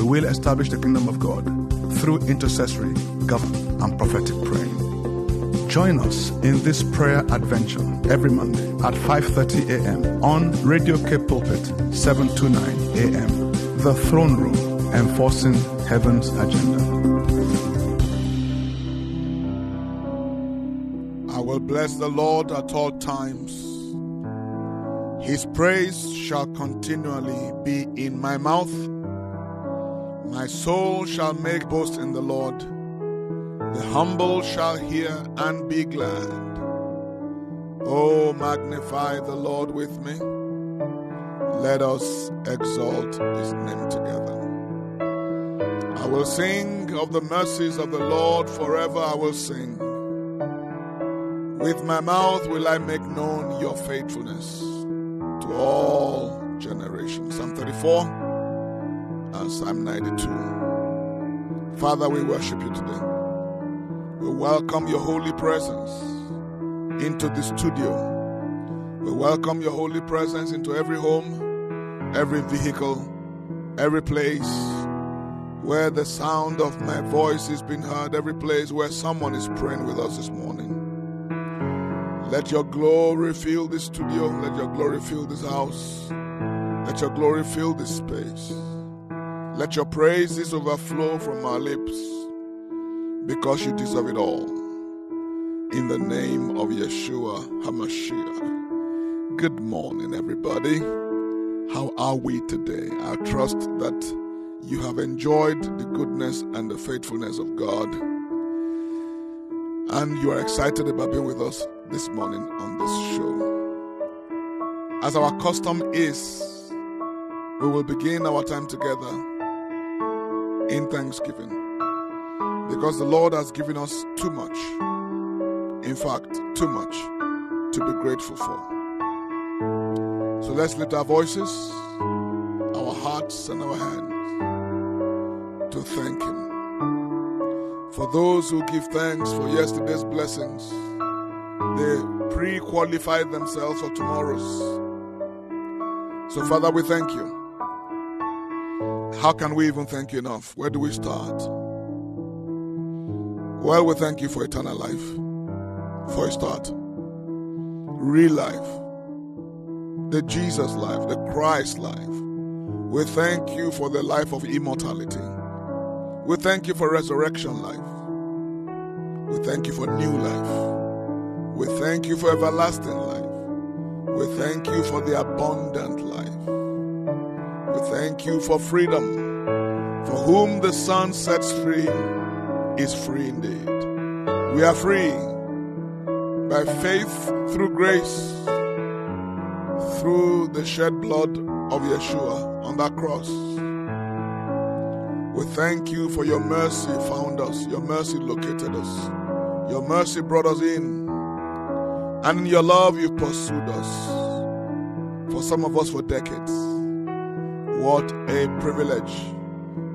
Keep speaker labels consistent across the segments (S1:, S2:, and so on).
S1: We will establish the kingdom of God through intercessory, government, and prophetic praying. Join us in this prayer adventure every Monday at 5:30 a.m. on Radio K Pulpit 729 a.m. The Throne Room, enforcing heaven's agenda.
S2: I will bless the Lord at all times. His praise shall continually be in my mouth. My soul shall make boast in the Lord. The humble shall hear and be glad. Oh, magnify the Lord with me. Let us exalt his name together. I will sing of the mercies of the Lord forever. I will sing. With my mouth will I make known your faithfulness to all generations. Psalm 34 and Psalm 92. Father, we worship you today. We welcome your holy presence into the studio. We welcome your holy presence into every home, every vehicle, every place where the sound of my voice is being heard, every place where someone is praying with us this morning. Let your glory fill this studio. Let your glory fill this house. Let your glory fill this space. Let your praises overflow from our lips because you deserve it all. In the name of Yeshua HaMashiach. Good morning, everybody. How are we today? I trust that you have enjoyed the goodness and the faithfulness of God. And you are excited about being with us this morning on this show. As our custom is, we will begin our time together in thanksgiving because the Lord has given us too much. In fact, too much to be grateful for. So let's lift our voices, our hearts, and our hands to thank Him. For those who give thanks for yesterday's blessings, they pre qualify themselves for tomorrow's. So, Father, we thank you. How can we even thank you enough? Where do we start? Well, we thank you for eternal life, for a start. Real life, the Jesus life, the Christ life. We thank you for the life of immortality. We thank you for resurrection life. We thank you for new life. We thank you for everlasting life. We thank you for the abundant thank you for freedom. For whom the Son sets free is free indeed. We are free by faith through grace, through the shed blood of Yeshua on that cross. We thank you for your mercy found us, your mercy located us, your mercy brought us in, and in your love you pursued us. For some of us for decades. What a privilege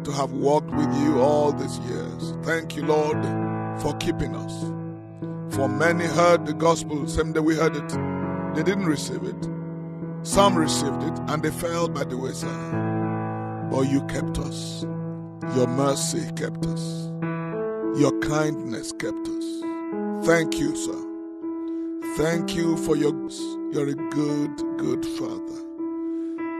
S2: to have walked with you all these years. Thank you, Lord, for keeping us. For many heard the gospel same day we heard it, they didn't receive it. Some received it and they fell by the wayside. But you kept us. Your mercy kept us. Your kindness kept us. Thank you, sir. Thank you for your you're a good, good father.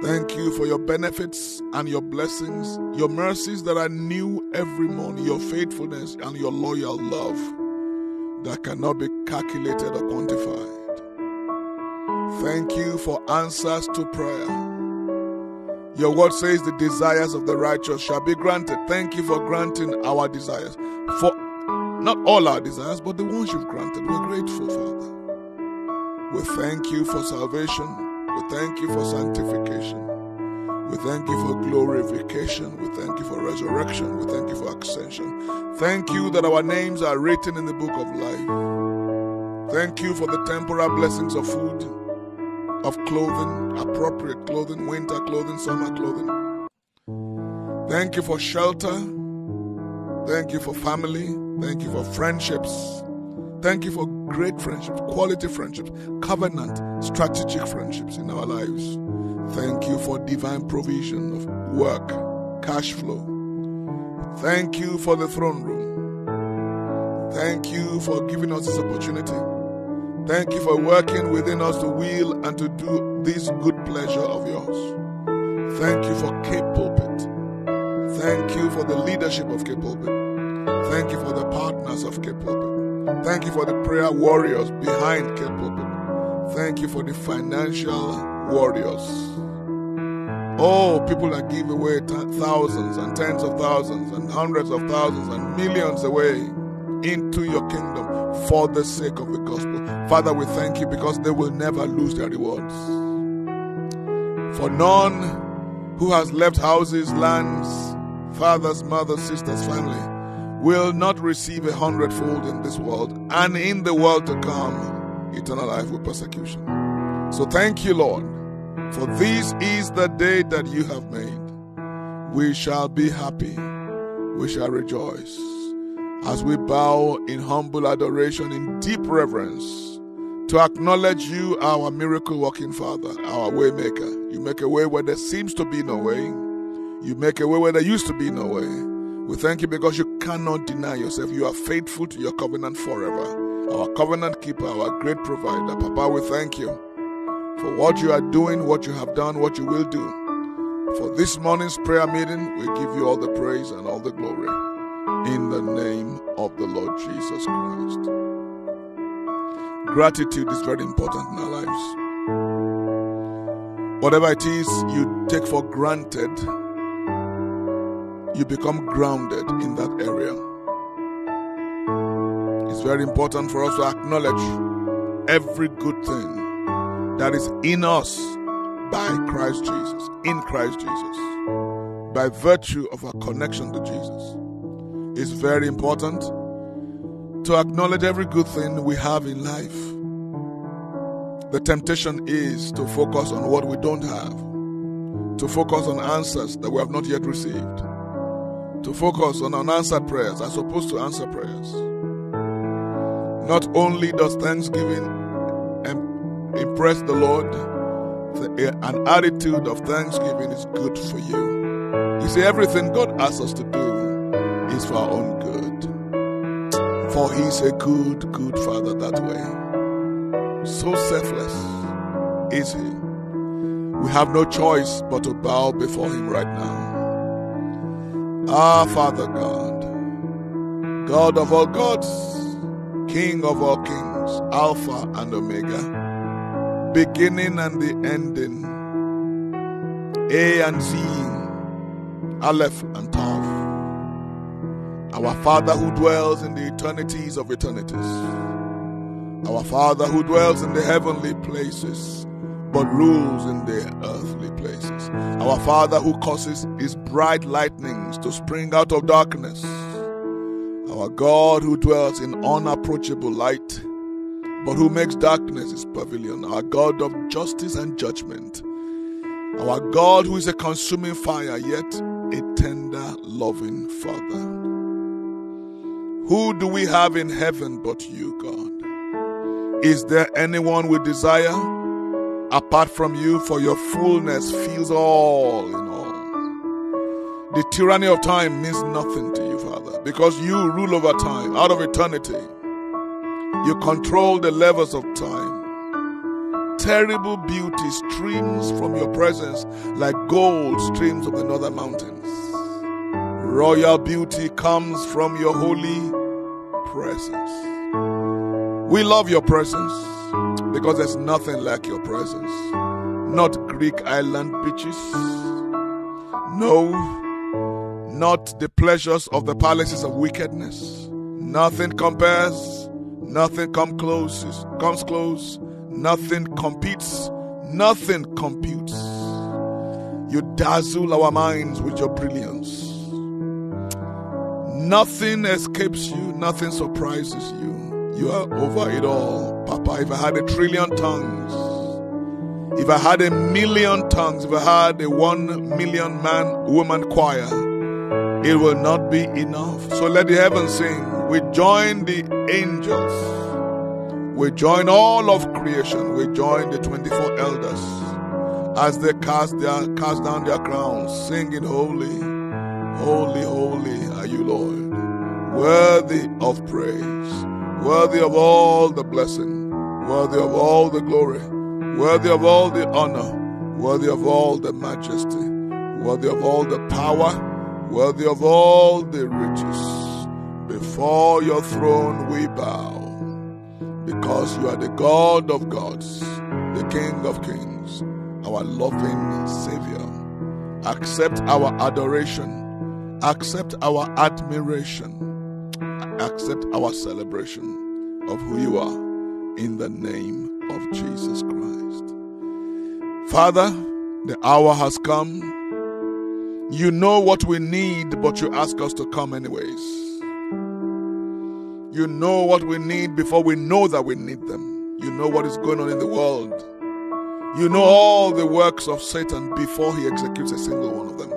S2: Thank you for your benefits and your blessings, your mercies that are new every morning, your faithfulness and your loyal love that cannot be calculated or quantified. Thank you for answers to prayer. Your word says the desires of the righteous shall be granted. Thank you for granting our desires. For not all our desires, but the ones you've granted. We're grateful, Father. We thank you for salvation. We thank you for sanctification. We thank you for glorification. We thank you for resurrection. We thank you for ascension. Thank you that our names are written in the book of life. Thank you for the temporal blessings of food, of clothing, appropriate clothing, winter clothing, summer clothing. Thank you for shelter. Thank you for family. Thank you for friendships. Thank you for great friendships, quality friendships, covenant, strategic friendships in our lives. Thank you for divine provision of work, cash flow. Thank you for the throne room. Thank you for giving us this opportunity. Thank you for working within us to will and to do this good pleasure of yours. Thank you for K Pulpit. Thank you for the leadership of K Pulpit. Thank you for the partners of K Pulpit. Thank you for the prayer warriors behind Pulpit. Thank you for the financial warriors. Oh, people that give away t- thousands and tens of thousands and hundreds of thousands and millions away into your kingdom for the sake of the gospel. Father, we thank you because they will never lose their rewards. For none who has left houses, lands, fathers, mothers, sisters, family will not receive a hundredfold in this world and in the world to come eternal life with persecution. So thank you, Lord, for this is the day that you have made. We shall be happy, we shall rejoice as we bow in humble adoration, in deep reverence to acknowledge you, our miracle working Father, our waymaker. You make a way where there seems to be no way. You make a way where there used to be no way. We thank you because you cannot deny yourself. You are faithful to your covenant forever. Our covenant keeper, our great provider. Papa, we thank you for what you are doing, what you have done, what you will do. For this morning's prayer meeting, we give you all the praise and all the glory. In the name of the Lord Jesus Christ. Gratitude is very important in our lives. Whatever it is you take for granted, you become grounded in that area. It's very important for us to acknowledge every good thing that is in us by Christ Jesus, in Christ Jesus, by virtue of our connection to Jesus. It's very important to acknowledge every good thing we have in life. The temptation is to focus on what we don't have, to focus on answers that we have not yet received to focus on unanswered prayers as opposed to answer prayers. Not only does thanksgiving impress the Lord, eh, an attitude of thanksgiving is good for you. You see, everything God asks us to do is for our own good. For He's a good, good Father that way. So selfless is He. We have no choice but to bow before Him right now. Our Father God, God of all gods, King of all kings, Alpha and Omega, beginning and the ending, A and Z, Aleph and Tav. Our Father who dwells in the eternities of eternities, our Father who dwells in the heavenly places, but rules in their earthly places. Our Father who causes his bright lightnings to spring out of darkness. Our God who dwells in unapproachable light, but who makes darkness his pavilion. Our God of justice and judgment. Our God who is a consuming fire, yet a tender, loving Father. Who do we have in heaven but you, God? Is there anyone we desire? Apart from you, for your fullness fills all in all. The tyranny of time means nothing to you, Father, because you rule over time, out of eternity. You control the levels of time. Terrible beauty streams from your presence like gold streams of the northern mountains. Royal beauty comes from your holy presence. We love your presence because there's nothing like your presence. Not Greek island beaches. No, not the pleasures of the palaces of wickedness. Nothing compares. Nothing come close, comes close. Nothing competes. Nothing computes. You dazzle our minds with your brilliance. Nothing escapes you, nothing surprises you. You are over it all, Papa. If I had a trillion tongues, if I had a million tongues, if I had a one million man woman choir, it will not be enough. So let the heavens sing. We join the angels. We join all of creation. We join the 24 elders as they cast their cast down their crowns, singing, Holy, holy, holy are you, Lord. Worthy of praise, worthy of all the blessing, worthy of all the glory, worthy of all the honor, worthy of all the majesty, worthy of all the power, worthy of all the riches. Before your throne we bow, because you are the God of gods, the King of kings our loving Savior. Accept our adoration, accept our admiration, accept our celebration of who you are in the name of Jesus Christ. Father, the hour has come. You know what we need, but you ask us to come anyways. You know what we need before we know that we need them. You know what is going on in the world. You know all the works of Satan before he executes a single one of them.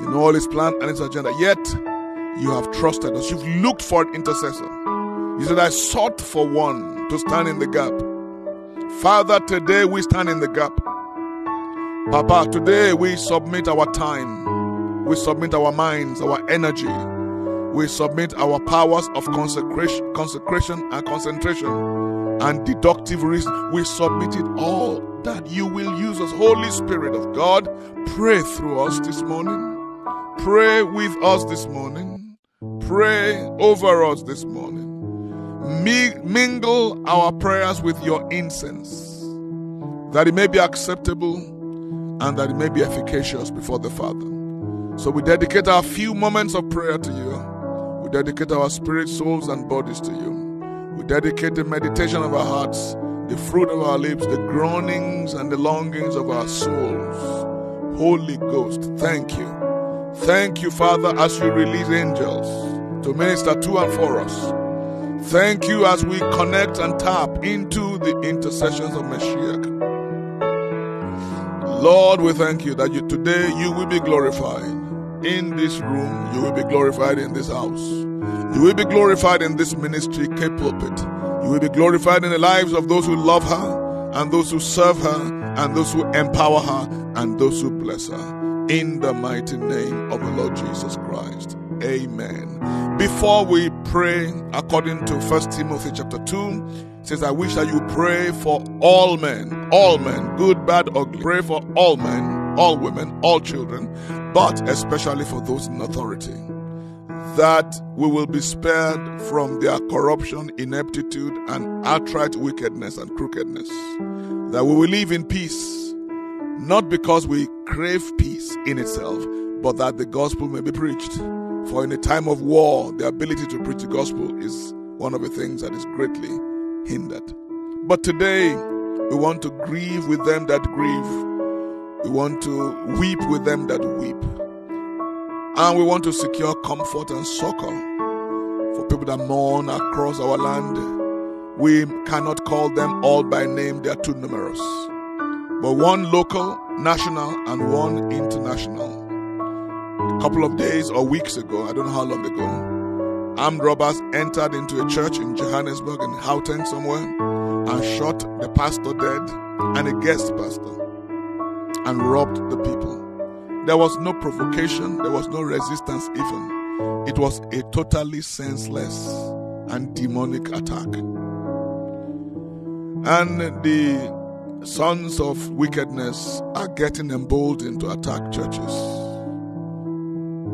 S2: You know all his plan and his agenda. Yet, you have trusted us. You've looked for an intercessor. You said, I sought for one to stand in the gap. Father, today we stand in the gap. Papa, today we submit our time. We submit our minds, our energy. We submit our powers of consecration, consecration and concentration and deductive reason. We submit it all that you will use us. Holy Spirit of God, pray through us this morning. Pray with us this morning. Pray over us this morning. Mingle our prayers with your incense, that it may be acceptable and that it may be efficacious before the Father. So we dedicate our few moments of prayer to you. We dedicate our spirit, souls, and bodies to you. We dedicate the meditation of our hearts, the fruit of our lips, the groanings and the longings of our souls. Holy Ghost, thank you. Thank you, Father, as you release angels to minister to and for us. Thank you as we connect and tap into the intercessions of Mashiach. Lord, we thank you that you, today you will be glorified in this room, you will be glorified in this house. You will be glorified in this ministry, K Pulpit. You will be glorified in the lives of those who love her, and those who serve her, and those who empower her, and those who bless her. In the mighty name of the Lord Jesus Christ. Amen. Before we pray, according to First Timothy chapter 2, says, I wish that you pray for all men, all men, good, bad, ugly. Pray for all men, all women, all children, but especially for those in authority that we will be spared from their corruption, ineptitude, and outright wickedness and crookedness. That we will live in peace, not because we crave peace in itself, but that the gospel may be preached. For in a time of war, the ability to preach the gospel is one of the things that is greatly hindered. But today, we want to grieve with them that grieve. We want to weep with them that weep. And we want to secure comfort and succor for people that mourn across our land. We cannot call them all by name, they are too numerous. But one local, national, and one international. A couple of days or weeks ago, I don't know how long ago, armed robbers entered into a church in Johannesburg in Gauteng somewhere and shot the pastor dead and a guest pastor and robbed the people. There was no provocation, there was no resistance, even. It was a totally senseless and demonic attack. And the sons of wickedness are getting emboldened to attack churches.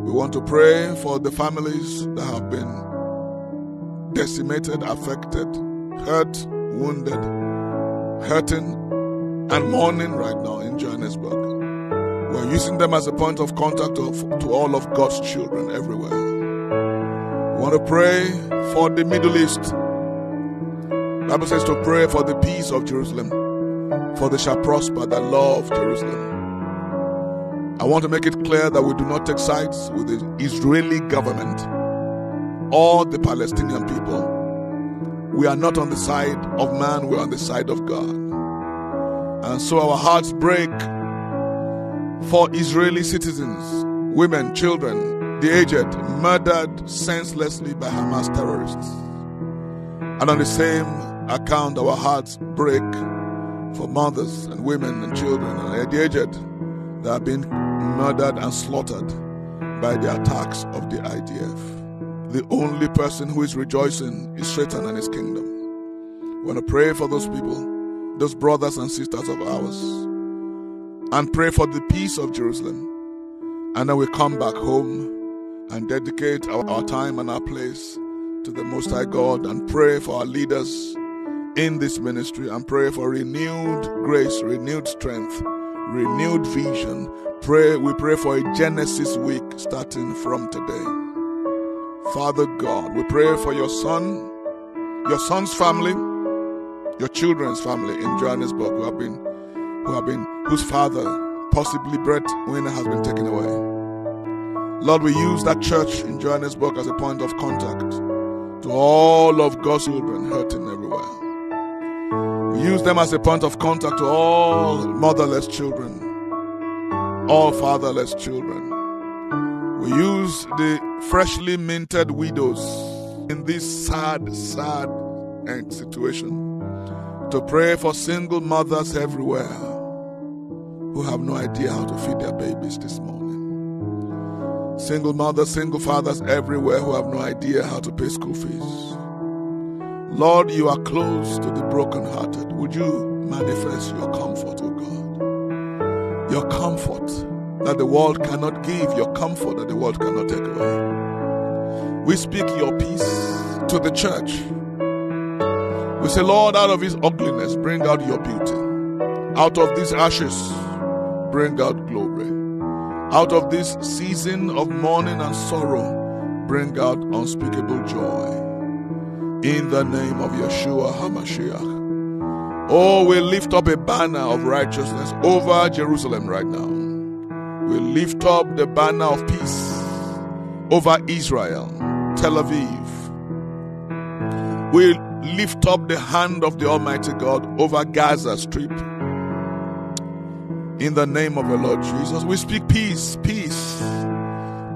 S2: We want to pray for the families that have been decimated, affected, hurt, wounded, hurting, and mourning right now in Johannesburg. We're using them as a point of contact of, to all of God's children everywhere. We want to pray for the Middle East. Bible says to pray for the peace of Jerusalem, for they shall prosper that love Jerusalem. I want to make it clear that we do not take sides with the Israeli government or the Palestinian people. We are not on the side of man, we're on the side of God. And so our hearts break for Israeli citizens, women, children, the aged, murdered senselessly by Hamas terrorists. And on the same account, our hearts break for mothers and women and children and the aged that have been murdered and slaughtered by the attacks of the IDF. The only person who is rejoicing is Satan and his kingdom. We want to pray for those people, those brothers and sisters of ours, and pray for the peace of Jerusalem. And then we come back home and dedicate our, time and our place to the Most High God and pray for our leaders in this ministry and pray for renewed grace, renewed strength, renewed vision. Pray, we pray for a Genesis week starting from today. Father God, we pray for your son, your son's family, your children's family in Johannesburg who have been, who have been, whose father, possibly Brett Winner, has been taken away. Lord, we use that church in Johannesburg as a point of contact to all of God's children hurting everywhere. Use them as a point of contact to all motherless children, all fatherless children. We use the freshly minted widows in this sad, sad situation to pray for single mothers everywhere who have no idea how to feed their babies this morning. Single mothers, single fathers everywhere who have no idea how to pay school fees. Lord, you are close to the brokenhearted. Would you manifest your comfort, O God? Your comfort that the world cannot give, your comfort that the world cannot take away. We speak your peace to the church. We say, Lord, out of his ugliness, bring out your beauty. Out of these ashes, bring out glory. Out of this season of mourning and sorrow, bring out unspeakable joy. In the name of Yeshua HaMashiach. Oh, we lift up a banner of righteousness over Jerusalem right now. We lift up the banner of peace over Israel, Tel Aviv. We lift up the hand of the Almighty God over Gaza Strip. In the name of the Lord Jesus, we speak peace, peace,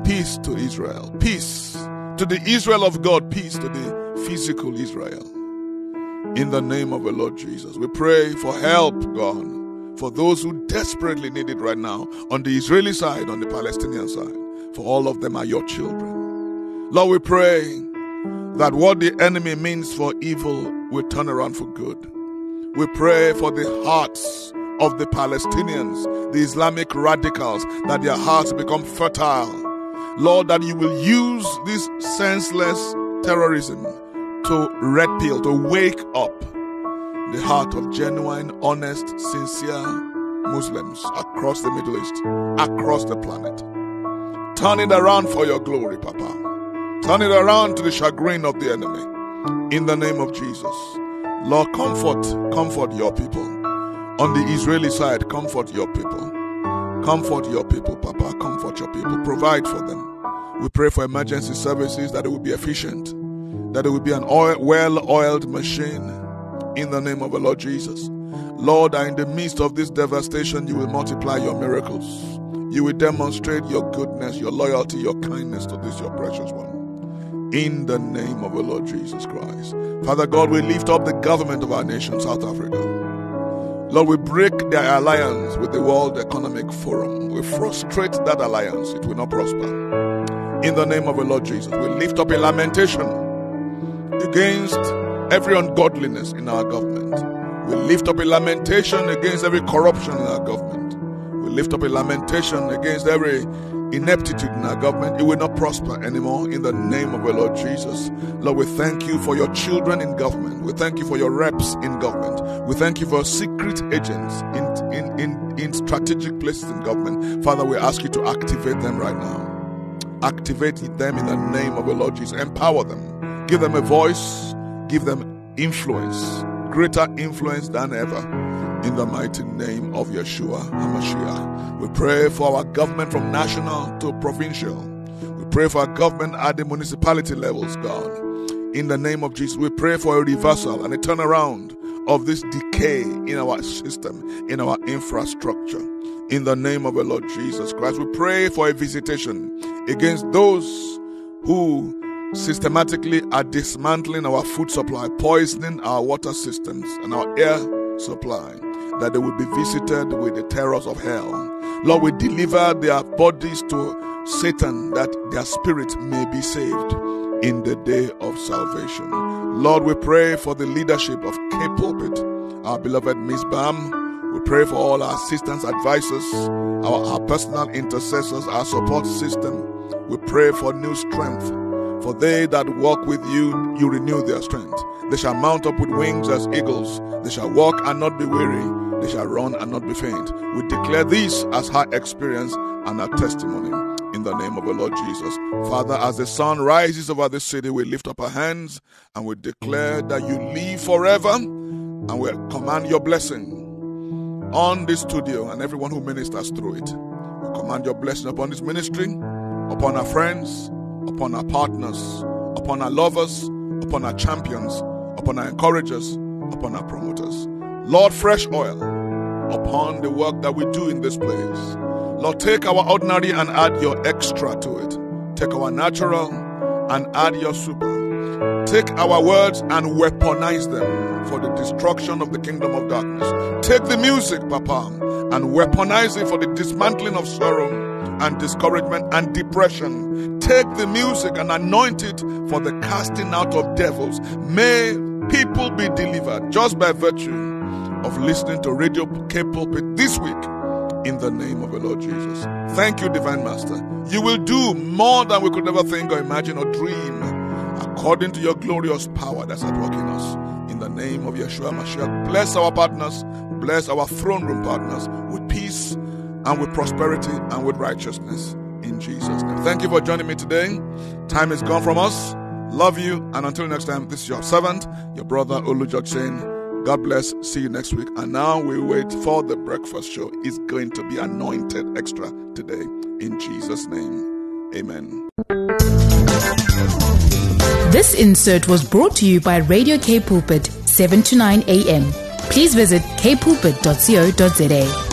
S2: peace to Israel, peace to the Israel of God, peace to the physical Israel. In the name of the Lord Jesus, we pray for help, God, for those who desperately need it right now, on the Israeli side, on the Palestinian side. For all of them are your children. Lord, we pray that what the enemy means for evil will turn around for good. We pray for the hearts of the Palestinians, the Islamic radicals, that their hearts become fertile. Lord, that you will use this senseless terrorism to red pill, to wake up the heart of genuine, honest, sincere Muslims across the Middle East, across the planet. Turn it around for your glory, Papa. Turn it around to the chagrin of the enemy. In the name of Jesus. Lord, comfort, comfort your people. On the Israeli side, comfort your people. Comfort your people, Papa. Comfort your people. Provide for them. We pray for emergency services that it will be efficient, that it will be an oil, well oiled machine in the name of the Lord Jesus. Lord, in the midst of this devastation, you will multiply your miracles. You will demonstrate your goodness, your loyalty, your kindness to this, your precious one. In the name of the Lord Jesus Christ. Father God, we lift up the government of our nation, South Africa. Lord, we break their alliance with the World Economic Forum. We frustrate that alliance, it will not prosper. In the name of the Lord Jesus, we lift up a lamentation against every ungodliness in our government. We lift up a lamentation against every corruption in our government. We lift up a lamentation against every ineptitude in our government. It will not prosper anymore in the name of the Lord Jesus. Lord, we thank you for your children in government. We thank you for your reps in government. We thank you for secret agents in, in, in, in strategic places in government. Father, we ask you to activate them right now. Activate them in the name of the Lord Jesus. Empower them. Give them a voice. Give them influence. Greater influence than ever. in the mighty name of Yeshua HaMashiach. We pray for our government from national to provincial. We pray for our government at the municipality levels, God. In the name of Jesus, we pray for a reversal and a turnaround of this decay in our system, in our infrastructure. In the name of the Lord Jesus Christ, we pray for a visitation against those who systematically are dismantling our food supply, poisoning our water systems and our air supply, that they will be visited with the terrors of hell. Lord, we deliver their bodies to Satan that their spirit may be saved in the day of salvation. Lord, we pray for the leadership of K Pulpit, our beloved Miss Bam. We pray for all our assistants, advisors, our, our personal intercessors, our support system. We pray for new strength. For they that walk with you, you renew their strength. They shall mount up with wings as eagles. They shall walk and not be weary. They shall run and not be faint. We declare this as high experience and our testimony in the name of the Lord Jesus. Father, as the sun rises over this city, we lift up our hands and we declare that you live forever and we command your blessing on this studio and everyone who ministers through it. We command your blessing upon this ministry, upon our friends, upon our partners, upon our lovers, upon our champions, upon our encouragers, upon our promoters. Lord, fresh oil upon the work that we do in this place. Lord, take our ordinary and add your extra to it. Take our natural and add your super. Take our words and weaponize them for the destruction of the kingdom of darkness. Take the music, Papa, and weaponize it for the dismantling of sorrow and discouragement and depression. Take the music and anoint it for the casting out of devils. May people be delivered just by virtue of listening to Radio K Pulpit this week in the name of the Lord Jesus. Thank you, Divine Master. You will do more than we could ever think or imagine or dream according to your glorious power that's at work in us. In the name of Yeshua Mashiach, bless our partners, bless our throne room partners and with prosperity and with righteousness. In Jesus' name. Thank you for joining me today. Time is gone from us. Love you. And until next time, this is your servant, your brother Olu George saying, God bless. See you next week. And now we wait for the breakfast show. It's going to be anointed extra today. In Jesus' name. Amen.
S3: This insert was brought to you by Radio K Pulpit, 7 to 9 a.m. Please visit kpulpit.co.za.